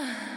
Ugh.